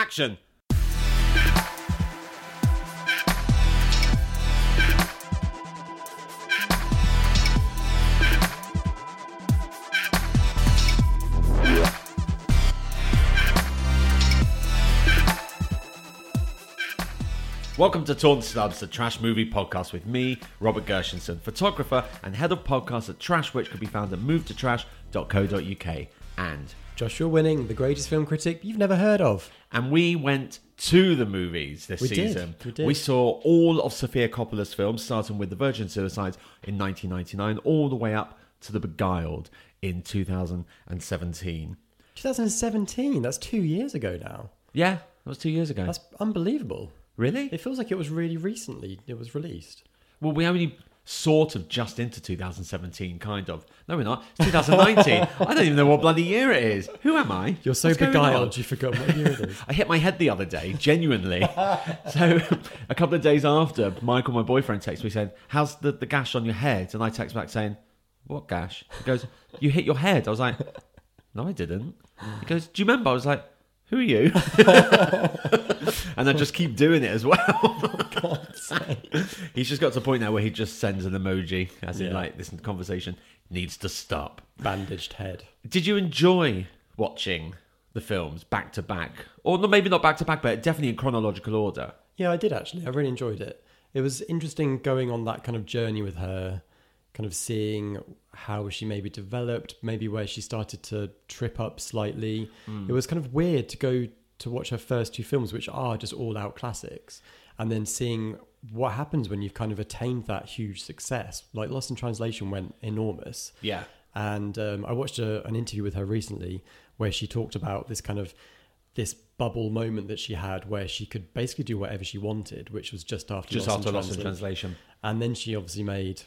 action. Welcome to Torn Stubs, the trash movie podcast with me, Robert Gershenson, photographer and head of podcasts at Trash, which can be found at movetotrash.co.uk. And Joshua Winning, the greatest film critic you've never heard of. and we went to the movies this We did, season. we did. saw all of Sofia Coppola's films, starting with The Virgin Suicides in 1999, all the way up to The Beguiled in 2017. 2017, that's two years ago now. Yeah, that was two years ago. That's unbelievable. really? It feels like it was really recently it was released. Well, we only sort of just into 2017, kind of. No, we're not. It's 2019. I don't even know what bloody year it is. Who am I? You're so What's beguiled, you forgot what year it is. I hit my head the other day, genuinely. so a couple of days after, Michael, my boyfriend, texted me saying, "How's the, the gash on your head?" And I text back saying, "What gash?" He goes, "You hit your head." I was like, "No, I didn't." He goes, "Do you remember?" I was like, "Who are you?" and I just keep doing it as well. Oh He's just got to the point now where he just sends an emoji, as in Yeah. like this conversation needs to stop. Bandaged head. Did you enjoy watching the films back to back, or no, maybe not back to back, but definitely in chronological order? Yeah, I did actually. I really enjoyed it. It was interesting going on that kind of journey with her, kind of seeing how she maybe developed, maybe where she started to trip up slightly. Hmm. It was kind of weird to go to watch her first two films, which are just all out classics, and then seeing what happens when you've kind of attained that huge success. Like Lost in Translation went enormous. Yeah. And um, I watched a, an interview with her recently where she talked about this kind of this bubble moment that she had where she could basically do whatever she wanted, which was just after Just Lost after in Lost in Translation. Translation. And then she obviously made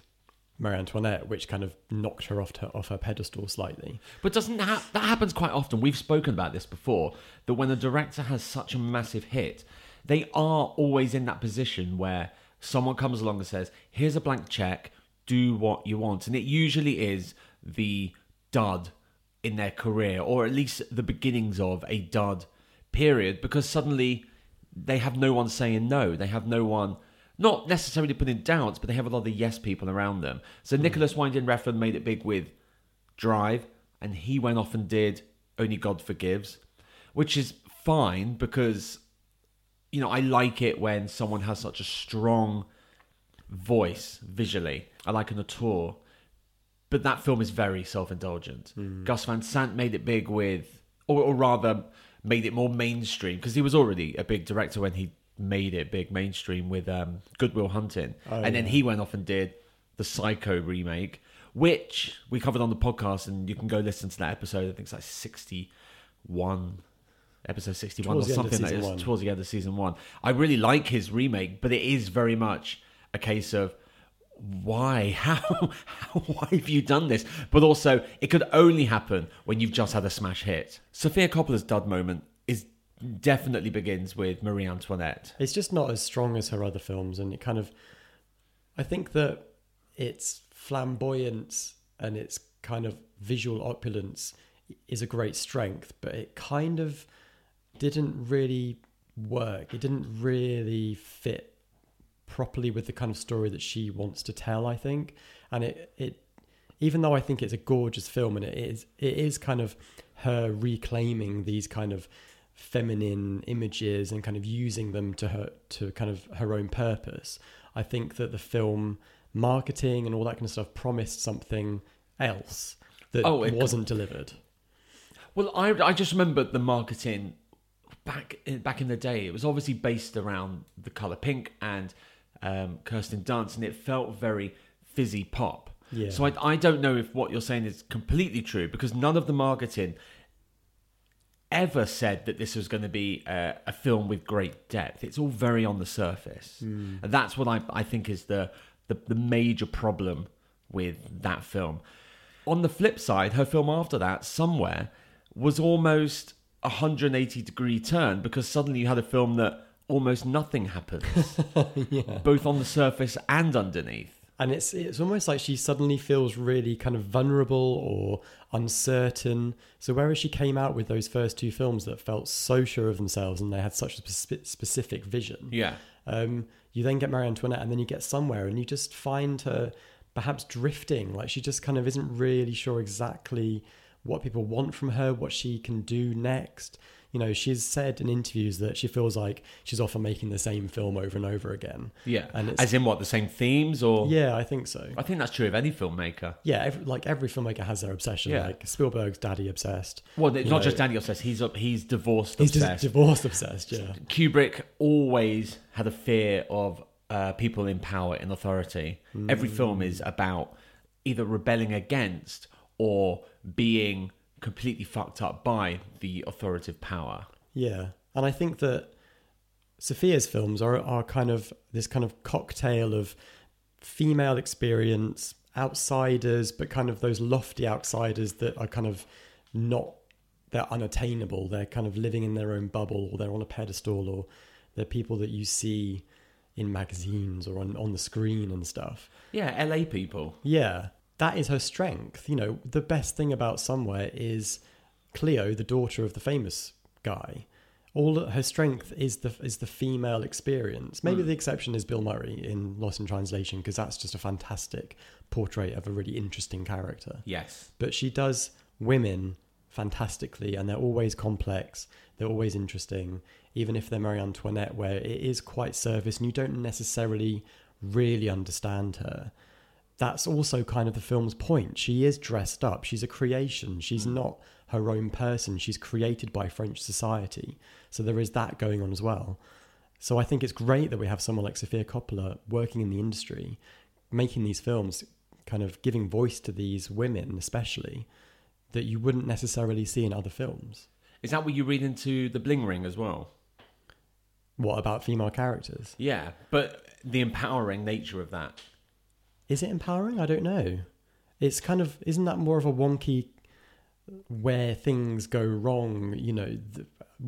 Marie Antoinette, which kind of knocked her off her off her pedestal slightly. But doesn't that that happens quite often? We've spoken about this before. That when a director has such a massive hit, they are always in that position where someone comes along and says, "Here's a blank check. Do what you want," and it usually is the dud in their career, or at least the beginnings of a dud period, because suddenly they have no one saying no. They have no one. Not necessarily putting doubts, but they have a lot of yes people around them. So hmm. Nicolas Winding Refn made it big with Drive, and he went off and did Only God Forgives, which is fine because, you know, I like it when someone has such a strong voice visually. I like an auteur, but that film is very self indulgent. Gus Van Sant made it big with, or, or rather, made it more mainstream because he was already a big director when he made it big mainstream with um, Good Will Hunting, Oh, and then he went off and did the Psycho remake, which we covered on the podcast, and you can go listen to that episode. I think it's like sixty-one, episode sixty-one Towards or the end of something like this. Towards the end of season one, I really like his remake, but it is very much a case of why? How, how why have you done this? But also it could only happen when you've just had a smash hit. Sofia coppola's dud moment is definitely begins with marie antoinette. It's just not as strong as her other films, and it kind of, I think that its flamboyance and its kind of visual opulence is a great strength, but it kind of didn't really work. It didn't really fit properly with the kind of story that she wants to tell. I think, and it it even though I think it's a gorgeous film and it is it is kind of her reclaiming these kind of feminine images and kind of using them to her to kind of her own purpose. I think that the film marketing and all that kind of stuff promised something else that Oh, it- wasn't delivered. well i i just remember the marketing back in, back in the day it was obviously based around the color pink and um, kirsten dunst and it felt very fizzy pop Yeah. so I, I don't know if what you're saying is completely true because none of the marketing ever said that this was going to be a, a film with great depth. It's all very on the surface, and that's what I, I think is the, the the major problem with that film. On the flip side, her film after that, somewhere, was almost 180 degree turn because suddenly you had a film that almost nothing happens, yeah. both on the surface and underneath. and it's it's almost like she suddenly feels really kind of vulnerable or uncertain. So whereas she came out with those first two films that felt so sure of themselves and they had such a spe- specific vision, Yeah. um, you then get Marie Antoinette, and then you get somewhere, and you just find her perhaps drifting. Like she just kind of isn't really sure exactly what people want from her, what she can do next. You know, she's said in interviews that she feels like she's often making the same film over and over again. Yeah. And As in what, the same themes or Yeah, I think so. I think that's true of any filmmaker. Yeah, every, like every filmmaker has their obsession. Yeah. Like Spielberg's daddy obsessed. Well, it's not know, just daddy obsessed. He's he's divorced He's just obsessed. divorced obsessed. Yeah, Kubrick always had a fear of uh, people in power and authority. Every film is about either rebelling against or being completely fucked up by the authoritative power. yeah, and I think that Sofia's films are are kind of this kind of cocktail of female experience, outsiders, but kind of those lofty outsiders that are kind of not they're unattainable. They're kind of living in their own bubble, or they're on a pedestal, or they're people that you see in magazines or on, on the screen and stuff. Yeah, LA people. Yeah, that is her strength. You know, the best thing about Somewhere is Cleo, the daughter of the famous guy. All her strength is the is the female experience. Maybe hmm. the exception is Bill Murray in Lost in Translation because that's just a fantastic portrait of a really interesting character. Yes. But she does women fantastically, and they're always complex. They're always interesting, even if they're Marie Antoinette, where it is quite surface and you don't necessarily really understand her. That's also kind of the film's point. She is dressed up. She's a creation. She's mm. not her own person. She's created by French society. So there is that going on as well. So I think it's great that we have someone like Sofia Coppola working in the industry, making these films, kind of giving voice to these women, especially that you wouldn't necessarily see in other films. Is that what you read into the Bling Ring as well? What about female characters? Yeah, but the empowering nature of that. Is it empowering? I don't know. It's kind of isn't that more of a wonky where things go wrong? You know, the,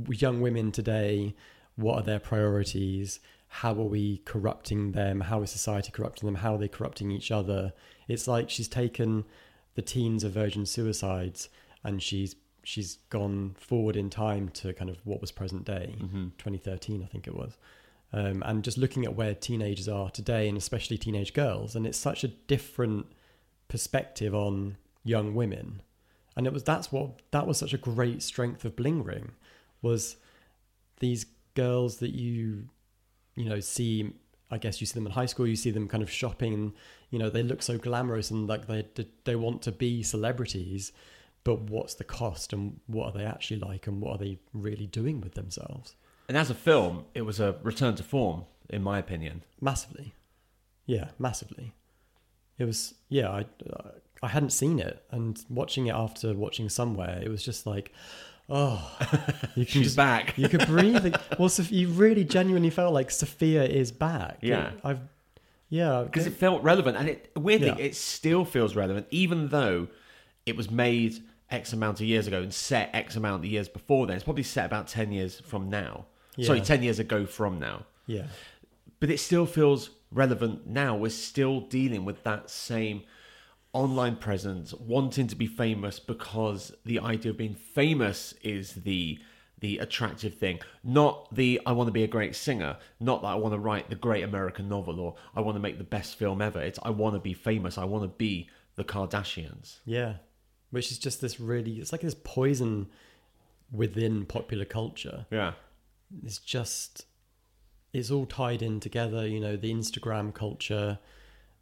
young women today, what are their priorities? How are we corrupting them? How is society corrupting them? How are they corrupting each other? It's like she's taken the teens of virgin suicides and she's she's gone forward in time to kind of what was present day, mm-hmm. 2013, I think it was. Um, and just looking at where teenagers are today, and especially teenage girls, and it's such a different perspective on young women. And it was that's what that was such a great strength of Bling Ring was these girls that you you know see I guess you see them in high school you see them kind of shopping you know they look so glamorous and like they they want to be celebrities but what's the cost and what are they actually like and what are they really doing with themselves And as a film, it was a return to form, in my opinion. massively yeah massively it was yeah i i hadn't seen it and watching it after watching somewhere it was just like oh you can She's just, back. you could breathe well Soph- you really genuinely felt like sofia is back Yeah. It- i've yeah because it felt relevant, and it weirdly Yeah. it still feels relevant, even though it was made X amount of years ago and set X amount of years before then. It's probably set about ten years from now. Sorry, ten years ago from now. yeah But it still feels relevant now. We're still dealing with that same online presence, wanting to be famous because the idea of being famous is the the attractive thing, not the I want to be a great singer, not that I want to write the great American novel or I want to make the best film ever. It's I want to be famous. I want to be the Kardashians. yeah which is just this really it's like this poison within popular culture Yeah. It's just it's all tied in together you know the instagram culture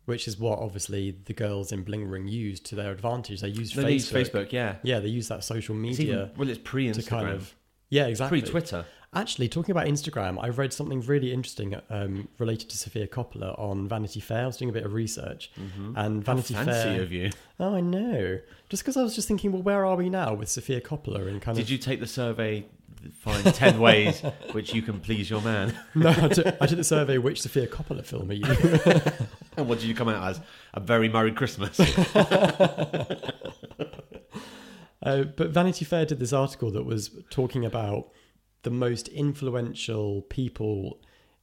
which is what obviously the girls in bling ring used to their advantage they used They use facebook. Facebook, yeah. yeah they use that social It's media even, well, it's pre to kind Instagram, of yeah exactly pre Twitter. actually talking about instagram i read something really interesting um, related to sofia coppola on vanity fair i was doing a bit of research and vanity Mm-hmm. Fancy fair of you. oh i know just because i was just thinking well where are we now with sofia coppola and kind Did of Did you take the survey? Find ten ways which you can please your man. no I did, I the survey which sofia coppola film are you And what did you come out as? A very Merry Christmas. Uh, but Vanity Fair did this article that was talking about the most influential people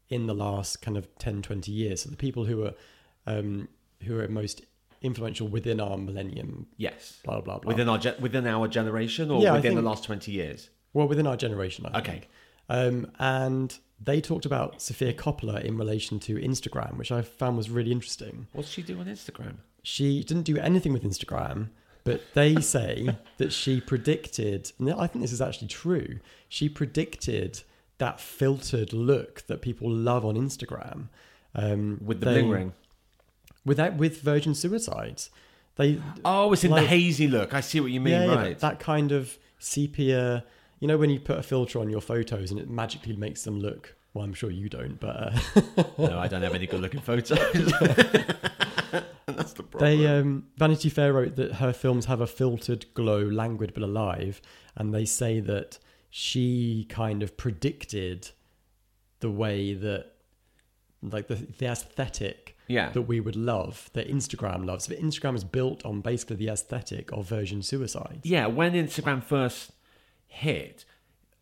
in the last kind of 10, 20 years. So the people who are um, who are most influential within our millennium. Yes. Blah blah blah. Within our ge- within our generation or Yeah, within the last twenty years. Well, within our generation. I Okay. think. Um, and they talked about Sofia Coppola in relation to Instagram, which I found was really interesting. What's she do on Instagram? She didn't do anything with Instagram, but they say that she predicted, and I think this is actually true. She predicted that filtered look that people love on Instagram um, With the they- bling ring. without with Virgin Suicides. They Oh, it's in like- the hazy look. I see what you mean, yeah, yeah, right. that kind of sepia. You know when you put a filter on your photos and it magically makes them look. Well, I'm sure you don't, but uh, no, I don't have any good looking photos. That's the problem. They um, Vanity Fair wrote that her films have a filtered glow, languid but alive, and they say that she kind of predicted the way that, like the the aesthetic yeah. that we would love, that Instagram loves. But Instagram is built on basically the aesthetic of Virgin Suicides. Yeah, when Instagram first hit,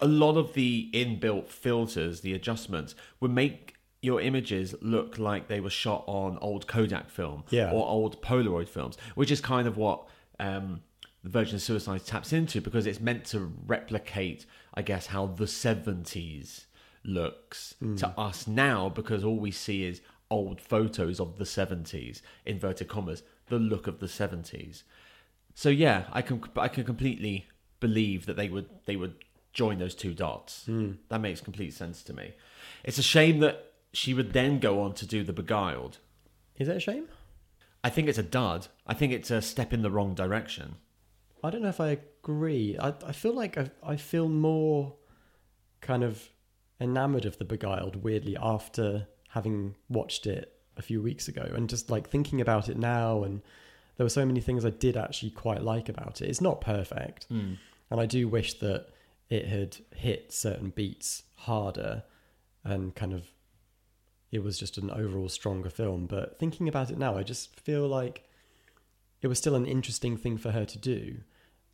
a lot of the inbuilt filters, the adjustments, would make your images look like they were shot on old Kodak film Yeah. or old Polaroid films, which is kind of what um, the Virgin of Suicide taps into because it's meant to replicate, I guess, how the 70s looks to us now because all we see is old photos of the 70s, inverted commas, the look of the 70s. So yeah, I can I can completely believe that they would they would join those two dots. Hmm. That makes complete sense to me. It's a shame that she would then go on to do the Beguiled. Is it a shame? I think it's a dud. I think it's a step in the wrong direction. I don't know if I agree. I, I feel like I, I feel more kind of enamored of The Beguiled, weirdly, after having watched it a few weeks ago and just like thinking about it now. And there were so many things I did actually quite like about it. It's not perfect. Hmm. And I do wish that it had hit certain beats harder and kind of it was just an overall stronger film. But thinking about it now, I just feel like it was still an interesting thing for her to do.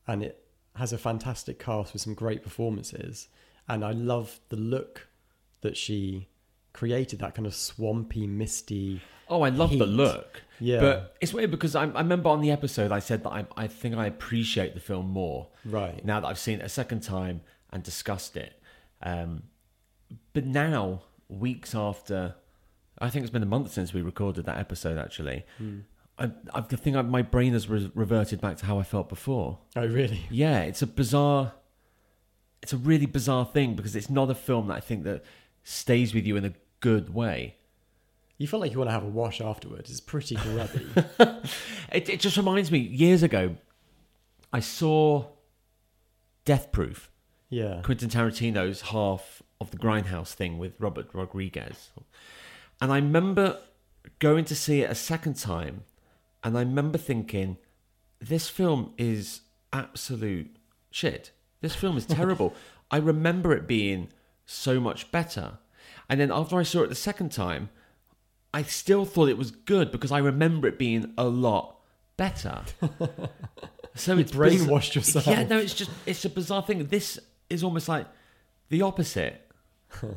And it has a fantastic cast with some great performances. And I love the look that she created that kind of swampy, misty. Oh, I love the look. Yeah. But it's weird because I, I remember on the episode I said that I, I think I appreciate the film more Right. now that I've seen it a second time and discussed it. Um, but now, weeks after, I think it's been a month since we recorded that episode. Actually, I, I think I, my brain has re- reverted back to how I felt before. Oh, really? Yeah, it's a bizarre. It's a really bizarre thing because it's not a film that I think that stays with you in a good way. You feel like you want to have a wash afterwards. It's pretty grubby. It, it just reminds me years ago, I saw Death Proof, yeah. Quentin Tarantino's half of the Grindhouse thing with Robert Rodriguez. And I remember going to see it a second time, and I remember thinking, this film is absolute shit. This film is terrible. I remember it being so much better. And then after I saw it the second time, I still thought it was good because I remember it being a lot better. So it's biz- brainwashed yourself. Yeah, no, it's just it's a bizarre thing. This is almost like the opposite.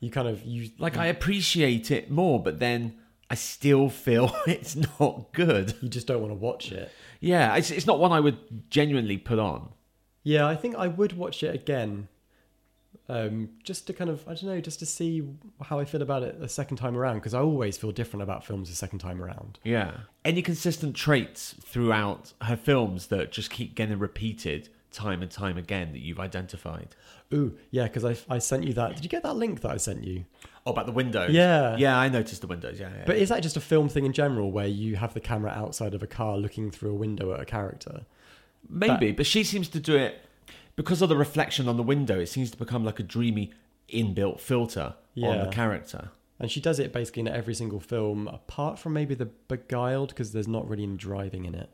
You kind of you Like I appreciate it more, but then I still feel it's not good. you just don't want to watch it. Yeah, it's it's not one I would genuinely put on. Yeah, I think I would watch it again. Um, just to kind of, I don't know, just to see how I feel about it a second time around, because I always feel different about films a second time around. Yeah. Any consistent traits throughout her films that just keep getting repeated time and time again that you've identified? Ooh, yeah, because I, I sent you that. Did you get that link that I sent you? Oh, about the windows. Yeah. Yeah, I noticed the windows. Yeah, yeah. But is that just a film thing in general where you have the camera outside of a car looking through a window at a character? Maybe, but she seems to do it because of the reflection on the window. It seems to become like a dreamy inbuilt filter on Yeah. the character. And she does it basically in every single film, apart from maybe The Beguiled, because there's not really any driving in it.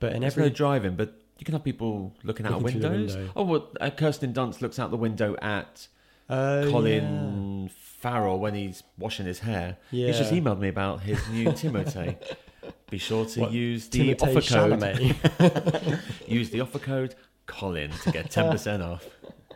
But in There's every no driving, but you can have people looking out Looking through windows. window. Oh, well, uh, Kirsten Dunst looks out the window at Oh, Colin Farrell when he's washing his hair. Yeah. He's just emailed me about his new Timotei. Be sure to What, use the Timothée offer code. Use the offer code Colin to get ten percent off.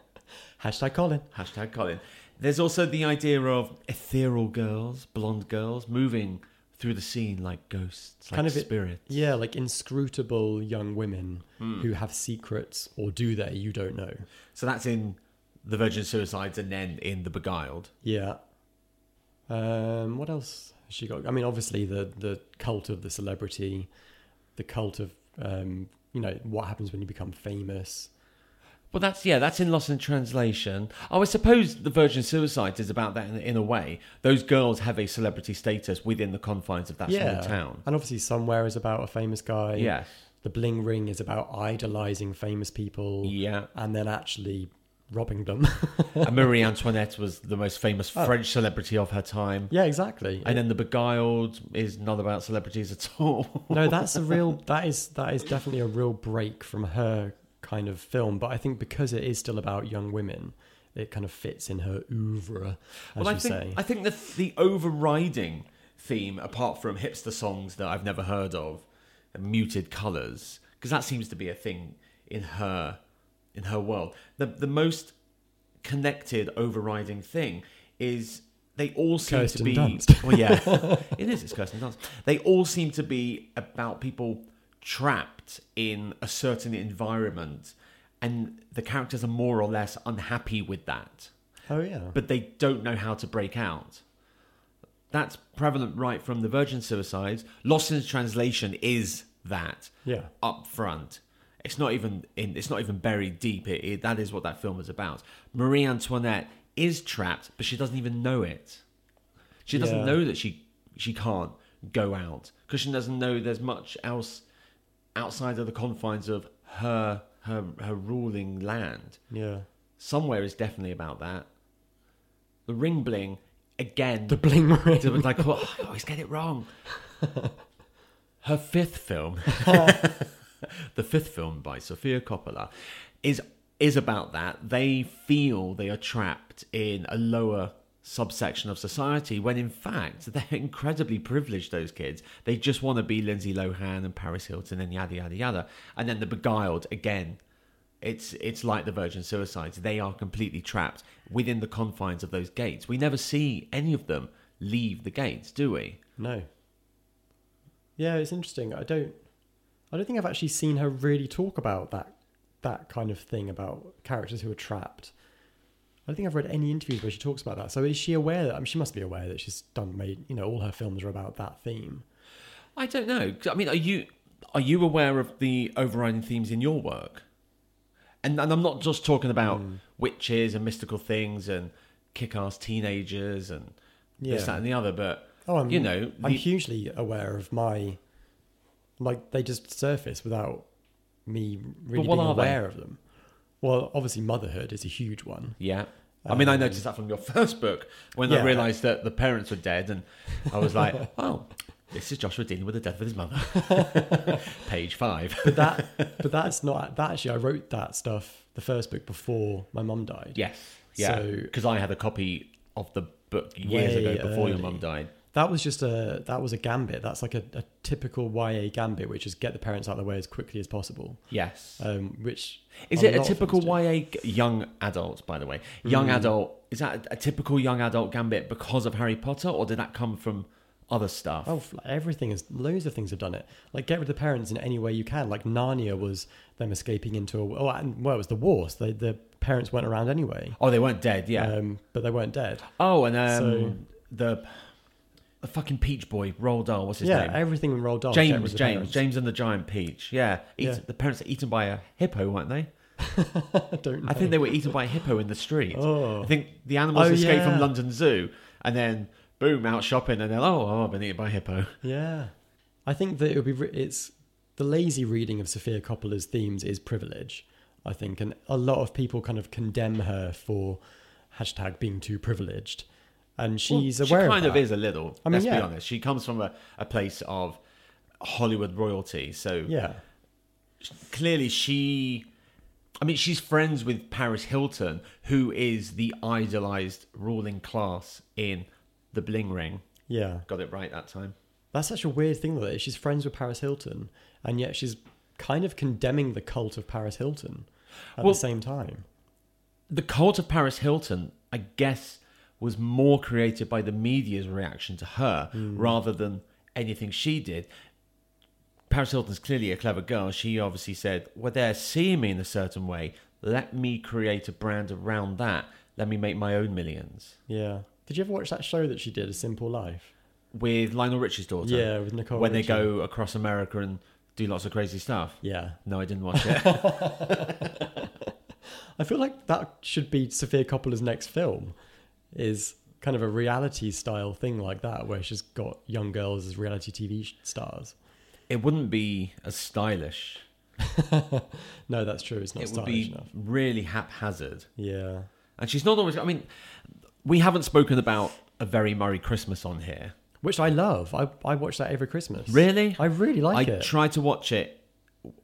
Hashtag Colin. Hashtag Colin. There's also the idea of ethereal girls, blonde girls, moving through the scene like ghosts, like Kind of it- spirits. Yeah, like inscrutable young women Hmm. who have secrets, or do they? You don't know. So that's in the Virgin Suicides, and then in the Beguiled. Yeah. Um, what else has she got? I mean, obviously the the cult of the celebrity, the cult of um, you know what happens when you become famous. Well, that's yeah, that's in Lost in Translation. Oh, I suppose the Virgin Suicides is about that in, in a way. Those girls have a celebrity status within the confines of that yeah, small town. and obviously somewhere is about a famous guy. Yes. The Bling Ring is about idolizing famous people Yeah. and then actually robbing them. and Marie Antoinette was the most famous Oh. French celebrity of her time. yeah, exactly. And then the Beguiled is not about celebrities at all. no, that's a real. That is that is definitely a real break from her kind of film. But I think because it is still about young women, it kind of fits in her oeuvre, as well, I you think say. I think the the overriding theme, apart from hipster songs that I've never heard of, muted colours, because that seems to be a thing in her in her world. The the most connected overriding thing is they all seem Kirsten to be Dunst. well yeah it is it's Kirsten Dunst they all seem to be about people trapped in a certain environment and the characters are more or less unhappy with that oh yeah, but they don't know how to break out. That's prevalent right from the Virgin Suicides. Lost in Translation is that yeah, up front. It's not even in. It's not even buried deep. It, it, that is what that film is about. Marie Antoinette is trapped, but she doesn't even know it. She doesn't Yeah. know that she she can't go out because she doesn't know there's much else outside of the confines of her her her ruling land yeah. somewhere is definitely about that. The ring bling again. The Bling Ring. like oh, I always get it wrong. Her fifth film, the fifth film by Sofia Coppola, is is about that. They feel they are trapped in a lower subsection of society when in fact they're incredibly privileged those kids they just want to be lindsay lohan and paris hilton and yada yada yada and then the beguiled again it's it's like the Virgin Suicides. They are completely trapped within the confines of those gates. We never see any of them leave the gates, do we? No. Yeah, it's interesting. I don't. I don't think I've actually seen her really talk about that that kind of thing about characters who are trapped. I don't think I've read any interviews where she talks about that. So is she aware that? I mean, she must be aware that she's done made. You know, all her films are about that theme. I don't know. I mean, are you are you aware of the overriding themes in your work? And, and I'm not just talking about Hmm. witches and mystical things and kick-ass teenagers and this, that, and the other, but Oh, I'm, you know, I'm hugely aware of my. Like they just surface without me really being aware of them. Well, obviously, motherhood is a huge one. Yeah. I mean, I Um, noticed that from your first book when I Yeah. realised that the parents were dead, and I was like, "Oh, this is Joshua dealing with the death of his mother." Page five. But that, but that's not that. Actually, I wrote that stuff the first book before my mum died. Yes. Yeah. So- Because I had a copy of the book years Way ago before your early. mum died. That was just a that was a gambit. That's like a, a typical YA gambit, which is get the parents out of the way as quickly as possible. Yes. Um, which is it a typical. YA g- young adult? By the way, young Mm. adult is that a, a typical young adult gambit because of Harry Potter, or did that come from other stuff? Oh, everything is. Loads of things have done it. Like get rid of the parents in any way you can. Like Narnia was them escaping into a. Oh, and well, it was the wars. They, the parents weren't around anyway. Oh, they weren't dead. Yeah. Um, but they weren't dead. oh, and um, so- the the fucking Peach Boy, Roald Dahl. What's his yeah, name? everything in Roald Dahl. James, James. James and the Giant Peach. Yeah, Eat- Yeah. the parents are eaten by a hippo, weren't they? I don't. Know. I think they were eaten by a hippo in the street. Oh. I think the animals Oh, escaped yeah. from London Zoo, and then boom, out shopping, and then oh, oh, I've been eaten by a hippo. Yeah, I think that it would be. re- It's the lazy reading of Sofia Coppola's themes is privilege. I think, and a lot of people kind of condemn her for hashtag being too privileged, and she's Well, aware She kind of, of, is a little. I mean, let's be honest. She comes from a, a place of Hollywood royalty, so Yeah, clearly she. I mean, she's friends with Paris Hilton, who is the idolized ruling class in the Bling Ring. yeah. Got it right that time. That's such a weird thing though. She's friends with Paris Hilton, and yet she's kind of condemning the cult of Paris Hilton at Well- the same time. the cult of Paris Hilton, I guess, was more created by the media's reaction to her Hmm. rather than anything she did. Paris Hilton's clearly a clever girl. She obviously said, "Well, they're seeing me in a certain way. Let me create a brand around that. Let me make my own millions." Yeah. Did you ever watch that show that she did, A Simple Life? With Lionel Richie's daughter, Yeah, with Nicole. when they go across America and do lots of crazy stuff. Yeah. No, I didn't watch it. I feel like that should be Sofia Coppola's next film, is kind of a reality style thing like that, where she's got young girls as reality TV stars. it wouldn't be as stylish. No, that's true. It's not it would stylish be enough. really haphazard. Yeah. And she's not always. I mean, we haven't spoken about a very Murray Christmas on here. Which I love. I, I watch that every Christmas. Really? I really like it. I try to watch it.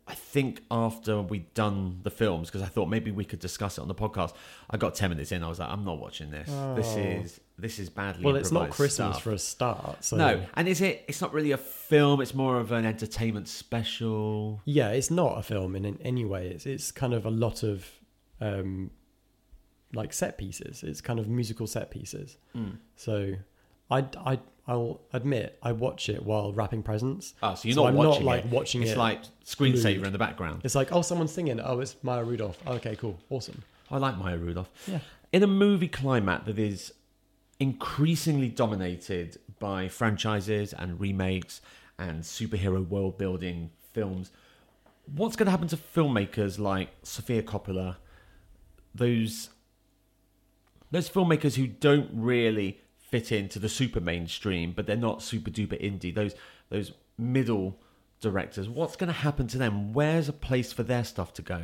I think after we'd done the films because I thought maybe we could discuss it on the podcast. I got ten minutes in. I was like, I'm not watching this. This Oh. is this is badly. well, it's not Christmas stuff. for a start. So No, and is it? It's not really a film. It's more of an entertainment special. Yeah, it's not a film in, in any way. It's it's kind of a lot of um, like set pieces. It's kind of musical set pieces. Mm. So I I I'll admit I watch it while wrapping presents. Oh, so you're So not I'm not, watching like, it. watching It's it like screensaver glued. in the background. It's like oh someone's singing. Oh, it's Maya Rudolph. Okay, cool, awesome. I like Maya Rudolph. Yeah. In a movie climate that is increasingly dominated by franchises and remakes and superhero world building films, what's going to happen to filmmakers like Sofia Coppola, those those filmmakers who don't really fit into the super mainstream, but they're not super duper indie. Those those middle directors. What's going to happen to them? Where's a place for their stuff to go?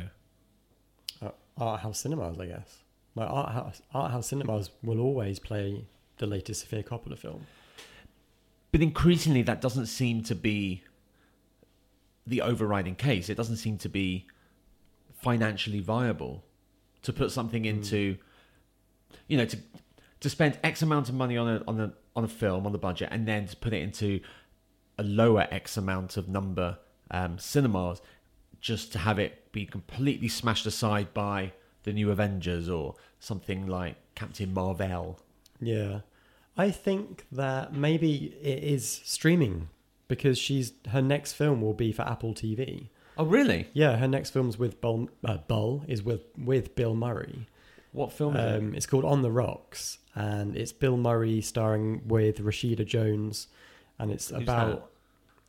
Uh, art house cinemas, I guess. Like art house art house cinemas will always play the latest Sofia Coppola film. But increasingly, that doesn't seem to be the overriding case. It doesn't seem to be financially viable to put something into, you know, to to spend X amount of money on a on a on a film on the budget, and then to put it into a lower X amount of number um, cinemas, just to have it be completely smashed aside by the new Avengers or something like Captain Marvel. Yeah. I think that maybe it is streaming because she's her next film will be for Apple TV. Oh, really? Yeah, her next film's with Bull, uh, Bull is with with Bill Murray. What film is it? Um, it's called On the Rocks, and it's Bill Murray starring with Rashida Jones, and it's Who's about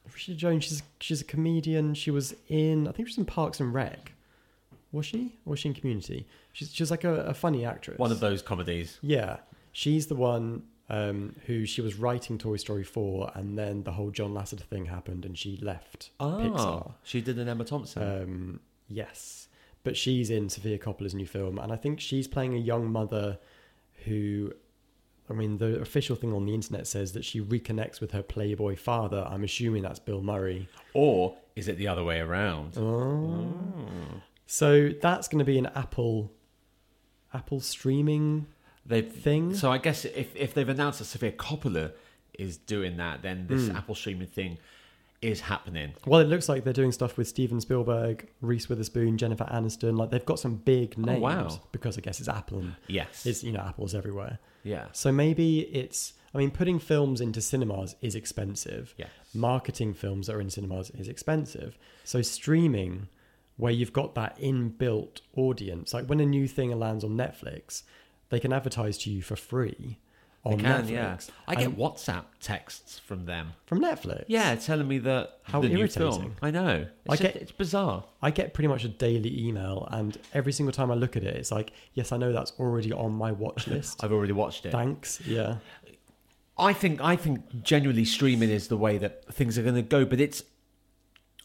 Rashida Jones. She's she's a comedian. She was in I think she was in Parks and Rec. Was she? Or was she in Community? She's she's like a, a funny actress. One of those comedies. Yeah, she's the one um, who she was writing Toy Story for, and then the whole John Lasseter thing happened, and she left Pixar. Oh, she did an Emma Thompson. Um, yes, but she's in Sofia Coppola's new film, and I think she's playing a young mother who. I mean, the official thing on the internet says that she reconnects with her Playboy father. I'm assuming that's Bill Murray. or is it the other way around? Oh. So that's going to be an Apple, Apple streaming They've thing. so I guess if if they've announced that Sofia Coppola is doing that, then this Hmm. Apple streaming thing is happening. Well, it looks like they're doing stuff with Steven Spielberg, Reese Witherspoon, Jennifer Aniston. Like they've got some big oh, names. Oh, wow. Because I guess it's Apple and Yes. it's you know Apple's everywhere. yeah. So maybe it's. I mean, putting films into cinemas is expensive. Yes. Marketing films that are in cinemas is expensive. So streaming, where you've got that inbuilt audience, like when a new thing lands on Netflix, they can advertise to you for free on can, Netflix. yeah. I get And- WhatsApp texts from them. from Netflix. Yeah, telling me that How the new irritating. film. I know. It's, I just- get- it's bizarre. I get pretty much a daily email, and every single time I look at it, it's like, yes, I know that's already on my watch list. I've already watched it. Thanks. Yeah. I think I think genuinely streaming is the way that things are going to go, but it's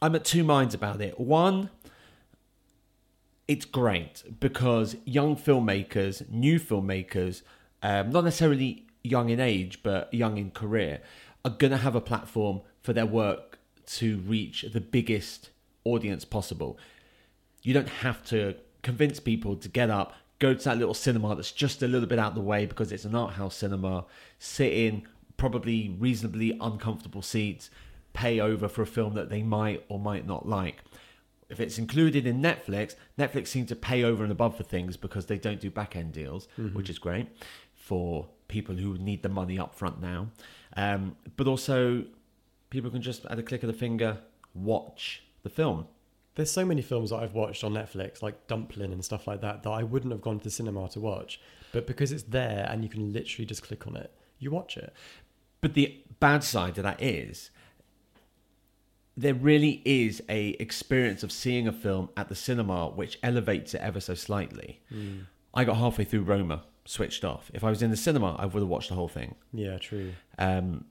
I'm at two minds about it. One, it's great because young filmmakers, new filmmakers, um, not necessarily young in age but young in career, are going to have a platform for their work to reach the biggest audience possible. You don't have to convince people to get up, go to that little cinema that's just a little bit out of the way because it's an art house cinema, sit in probably reasonably uncomfortable seats, pay over for a film that they might or might not like. If it's included in Netflix, Netflix seem to pay over and above for things because they don't do back end deals, mm-hmm. which is great for people who need the money up front now. Um, but also, people can just, at a click of the finger, watch the film. There's so many films that I've watched on Netflix, like Dumpling and stuff like that, that I wouldn't have gone to the cinema to watch. But because it's there and you can literally just click on it, you watch it. But the bad side to that is there really is a experience of seeing a film at the cinema which elevates it ever so slightly. I got halfway through Roma, switched off. If I was in the cinema, I would have watched the whole thing. Yeah, true. Um,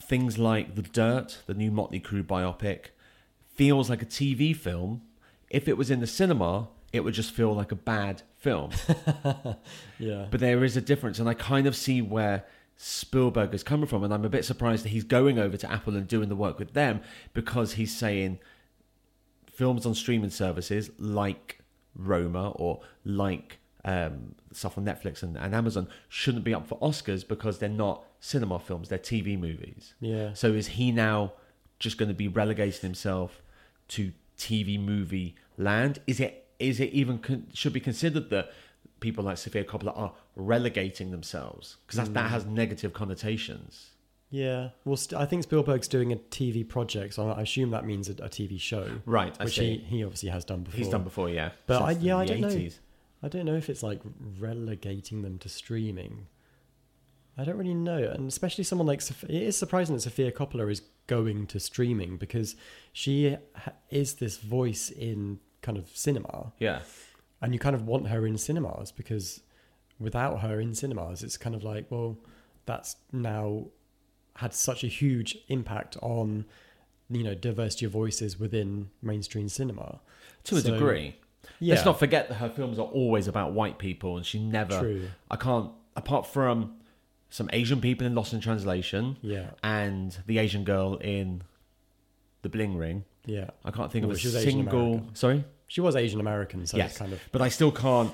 things like The Dirt, the new Motley Crue biopic, feels like a TV film. If it was in the cinema, it would just feel like a bad film. Yeah. But there is a difference, and I kind of see where Spielberg is coming from, and I'm a bit surprised that he's going over to Apple and doing the work with them because he's saying films on streaming services like Roma or like um, stuff on Netflix and, and Amazon shouldn't be up for Oscars because they're not cinema films; they're TV movies. yeah. So is he now just going to be relegating himself to TV movie land? Is it is it even con- should be considered that people like Sofia Coppola are relegating themselves because that has negative connotations. Yeah. Well, st- I think Spielberg's doing a TV project, so I assume that means a, a TV show, Right, I which see. he, he obviously has done before. He's done before, yeah. But I- yeah, I don't know. 80s. I don't know if it's like relegating them to streaming. I don't really know, and especially someone like it is surprising that Sofia Coppola is going to streaming because she is this voice in kind of cinema, Yeah, and you kind of want her in cinemas because without her in cinemas, it's kind of like well, that's now had such a huge impact on you know diversity of voices within mainstream cinema. to a So- degree. Yeah, Let's not forget that her films are always about white people, and she never. true. I can't, apart from some Asian people in Lost in Translation Yeah, and the Asian girl in The Bling Ring. yeah. I can't think Well, of a she was Asian single. Sorry, She was Asian American, so Yes. kind of but I still can't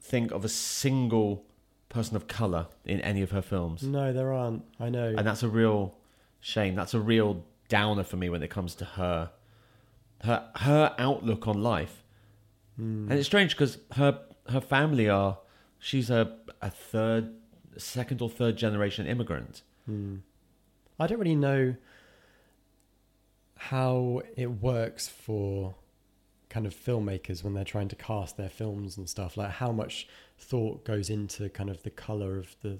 think of a single person of color in any of her films, no, there aren't. I know. and that's a real shame. That's a real downer for me when it comes to her, her her outlook on life. Hmm. And it's strange because her her family are she's a a third, second or third generation immigrant. Hmm. I don't really know how it works for kind of filmmakers when they're trying to cast their films and stuff. Like how much thought goes into kind of the color of the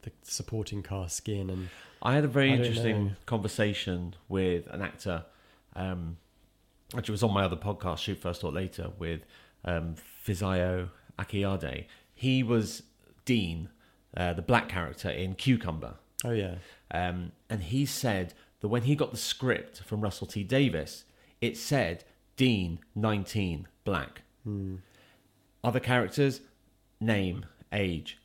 the supporting cast skin and I had a very interesting know. conversation with an actor. Um, it was on my other podcast, Shoot First, Thought Later, with um, Fisayo Akinade. He was Dean, uh, the black character in Cucumber. oh yeah, Um, and he said that when he got the script from Russell T Davies, it said Dean, 19, black. Hmm. Other characters, name, age,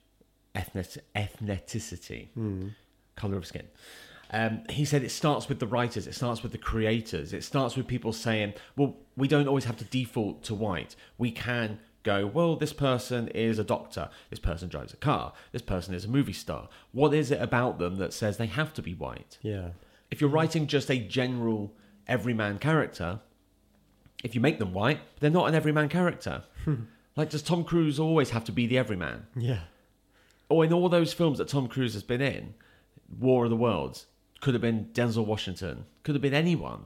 ethnic- ethnicity, Hmm. color of skin. Um, he said it starts with the writers, it starts with the creators, it starts with people saying, well, we don't always have to default to white. We can go, well, this person is a doctor, this person drives a car, this person is a movie star. What is it about them that says they have to be white? yeah, If you're writing just a general everyman character, if you make them white, they're not an everyman character. like, does Tom Cruise always have to be the everyman? yeah, or in all those films that Tom Cruise has been in, War of the Worlds, could have been Denzel Washington, could have been anyone,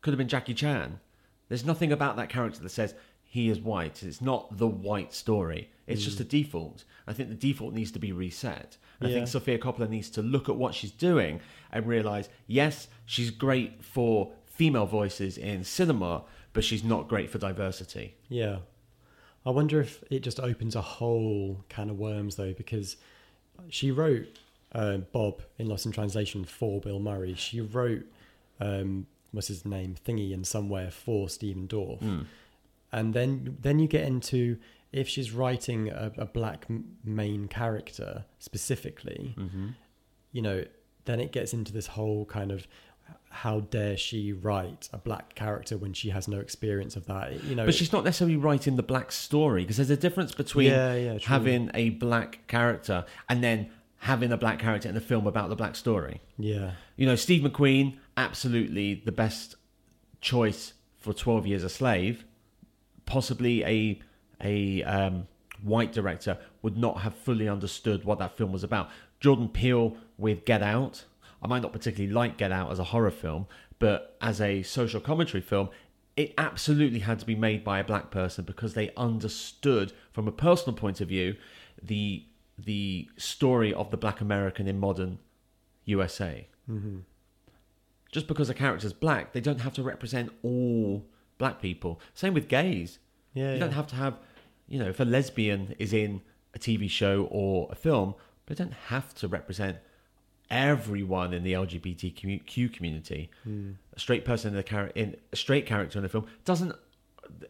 could have been Jackie Chan. There's nothing about that character that says he is white. It's not the white story. It's just hmm. a default. I think the default needs to be reset. And I think Sofia Coppola needs to look at what she's doing and realize, yes, she's great for female voices in cinema, but she's not great for diversity. yeah. I wonder if it just opens a whole can of worms though, because she wrote uh, Bob in Lost in Translation for Bill Murray. She wrote um, what's his name, Thingy, in somewhere for Stephen Dorff. Mm. and then then you get into if she's writing a, a black main character specifically Mm-hmm. you know then it gets into this whole kind of how dare she write a black character when she has no experience of that you know But she's not necessarily writing the black story because there's a difference between yeah yeah having a black character and then having a black character in a film about the black story. yeah You know, Steve McQueen, absolutely the best choice for 12 Years a Slave. Possibly a a um, white director would not have fully understood what that film was about. Jordan Peele with Get Out, I might not particularly like Get Out as a horror film, but as a social commentary film, it absolutely had to be made by a black person because they understood, from a personal point of view, the the story of the black American in modern USA. Mm-hmm. Just because a character's black, they don't have to represent all black people. Same with gays. Yeah, you yeah. don't have to have, you know, if a lesbian is in a TV show or a film, they don't have to represent everyone in the LGBTQ community. Hmm. A straight person in a, char- in a straight character in a film doesn't.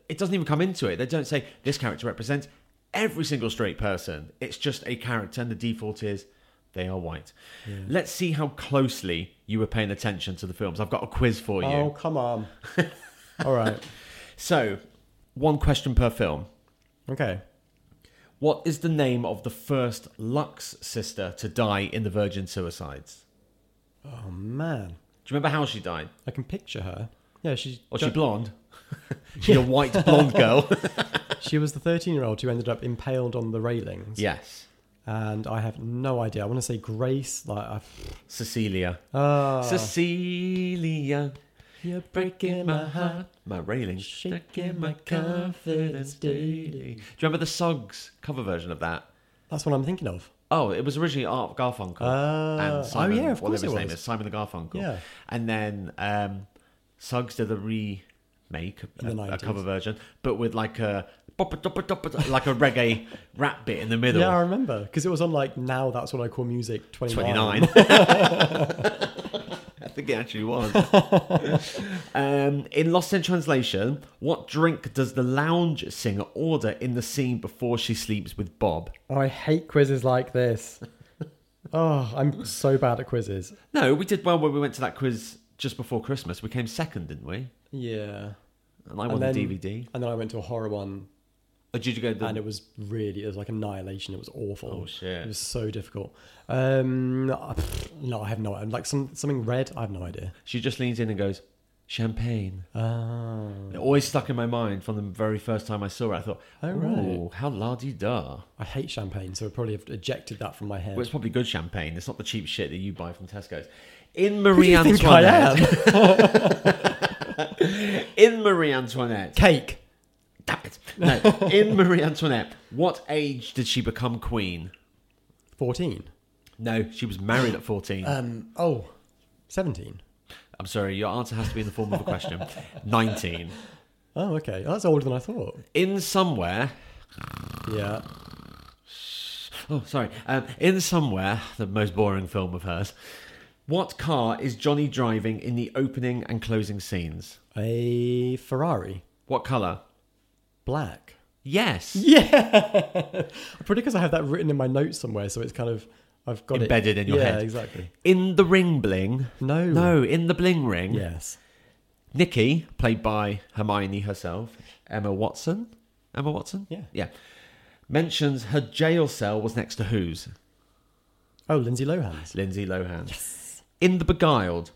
It doesn't even come into it. They don't say this character represents every single straight person. It's just a character, and the default is they are white. Let's see how closely you were paying attention to the films. I've got a quiz for you. Oh, come on. All right. So, one question per film. Okay. What is the name of the first Lux sister to die in the Virgin Suicides? Oh, man. Do you remember how she died? I can picture her. Yeah, she's. Was she blonde? She's a white blonde girl. She was the 13 year old who ended up impaled on the railings. yes. And I have no idea. I want to say Grace. Like, I've. Cecilia. Uh, Cecilia. you're Breaking my heart, my railing, shaking my confidence daily. Do you remember the Suggs cover version of that? That's what I'm thinking of. Oh, it was originally Art Garfunkel. Ah. and Simon, oh, yeah, of course whatever his it name is, Simon the Garfunkel. Yeah. And then um, Suggs did a remake, The a, a cover version, but with like a like a reggae rap bit in the middle. Yeah, I remember. Because it was on, like, now that's what I call music 29. 29. I think it actually was. um, in Lost in Translation, what drink does the lounge singer order in the scene before she sleeps with Bob? Oh, I hate quizzes like this. oh, I'm so bad at quizzes. No, we did well when we went to that quiz just before Christmas. We came second, didn't we? Yeah. And I won the DVD. And then I went to a horror one Or did you go to the... and it was really it was like annihilation it was awful Oh, shit. it was so difficult um no i have no idea. like some something red i have no idea She just leans in and goes, champagne. oh It always stuck in my mind from the very first time I saw it. I thought, Oh, right. how la-di-da. i hate champagne so i probably have ejected that from my head Well, it's probably good champagne. It's not the cheap shit that you buy from Tesco's. In Marie you think I Antoinette. am? in Marie Antoinette. cake Damn it. No. in Marie Antoinette, what age did she become queen? 14 No, she was married at 14. um oh 17 I'm sorry, your answer has to be in the form of a question. 19. oh okay that's older than i thought In Somewhere, yeah oh, sorry, um, in Somewhere, the most boring film of hers, what car is Johnny driving in the opening and closing scenes? a ferrari What colour? black Yes. yeah probably because i have that written in my notes somewhere so it's kind of i've got Embedded it in your yeah head. exactly In the ring bling. no No, in the bling ring. yes Nikki, played by Hermione herself, Emma Watson. Emma Watson? Yeah. Yeah. Mentions her jail cell was next to whose? oh lindsay lohan's Lindsay Lohan. Yes. In The Beguiled,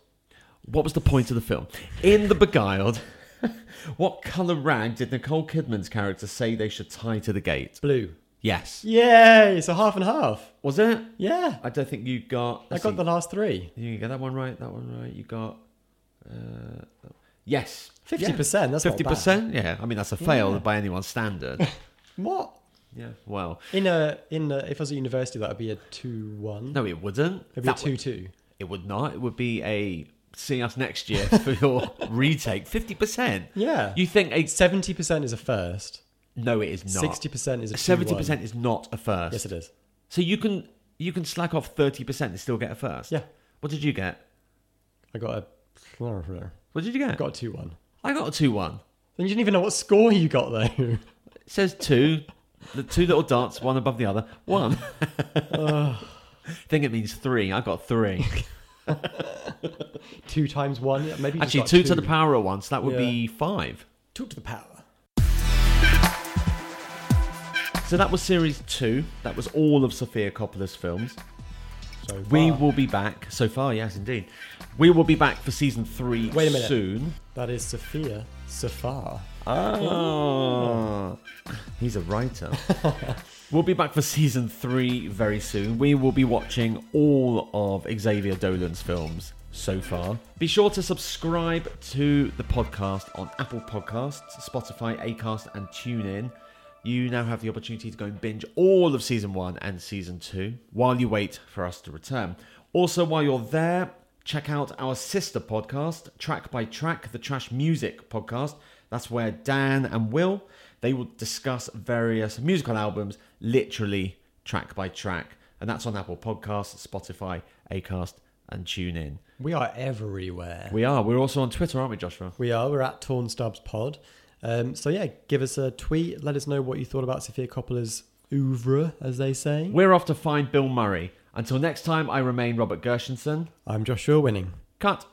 what was the point of the film? In The Beguiled, what colour rag did Nicole Kidman's character say they should tie to the gate? blue Yes. Yay! So half and half. Was it? Yeah, I don't think you got. I got see. the last three. You get that one right. That one right. You got. Uh, yes. Fifty percent. That's fifty percent. Yeah. I mean, that's a fail Yeah. by anyone's standard. What? yeah. Well, In a in a, if I was at university, that would be a two one. no, it wouldn't. it'd be a two would- two. It would not. It would be a see us next year for your retake. Fifty percent. Yeah. You think a Seventy percent is a first. No? It is not. Sixty percent is a Seventy percent is not a first. Yes, it is. So you can you can slack off thirty percent and still get a first. Yeah. What did you get? I got a. What did you get? I got a two one. I got a two one. Then you didn't even know what score you got though. It says two. The two little dots, one above the other. One. I think it means three. I got three. two times one. yeah, Maybe you just Actually, got two, to the power of one, so that would Yeah. be five. Two to the power. So that was series two. That was all of Sofia Coppola's films. So We far. will be back. So far, yes, indeed. We will be back for season three Wait a minute. soon. That is Sophia Safar. Ah. Oh, he's a writer. we'll be back for season three very soon. We will be watching all of Xavier Dolan's films so far. Be sure to subscribe to the podcast on Apple Podcasts, Spotify, Acast, and TuneIn. You now have the opportunity to go and binge all of season one and season two while you wait for us to return. Also, while you're there, check out our sister podcast, Track by Track, the Trash Music podcast. That's where Dan and Will they will discuss various musical albums, literally track by track, and that's on Apple Podcasts, Spotify, Acast, and TuneIn. We are everywhere. We are. We're also on Twitter, aren't we, Joshua? We are. We're at Torn Stubs Pod. Um, so yeah, give us a tweet. Let us know what you thought about Sofia Coppola's oeuvre, as they say. We're off to find Bill Murray. Until next time, I remain Robert Gershenson. I'm Joshua Winning. Cut.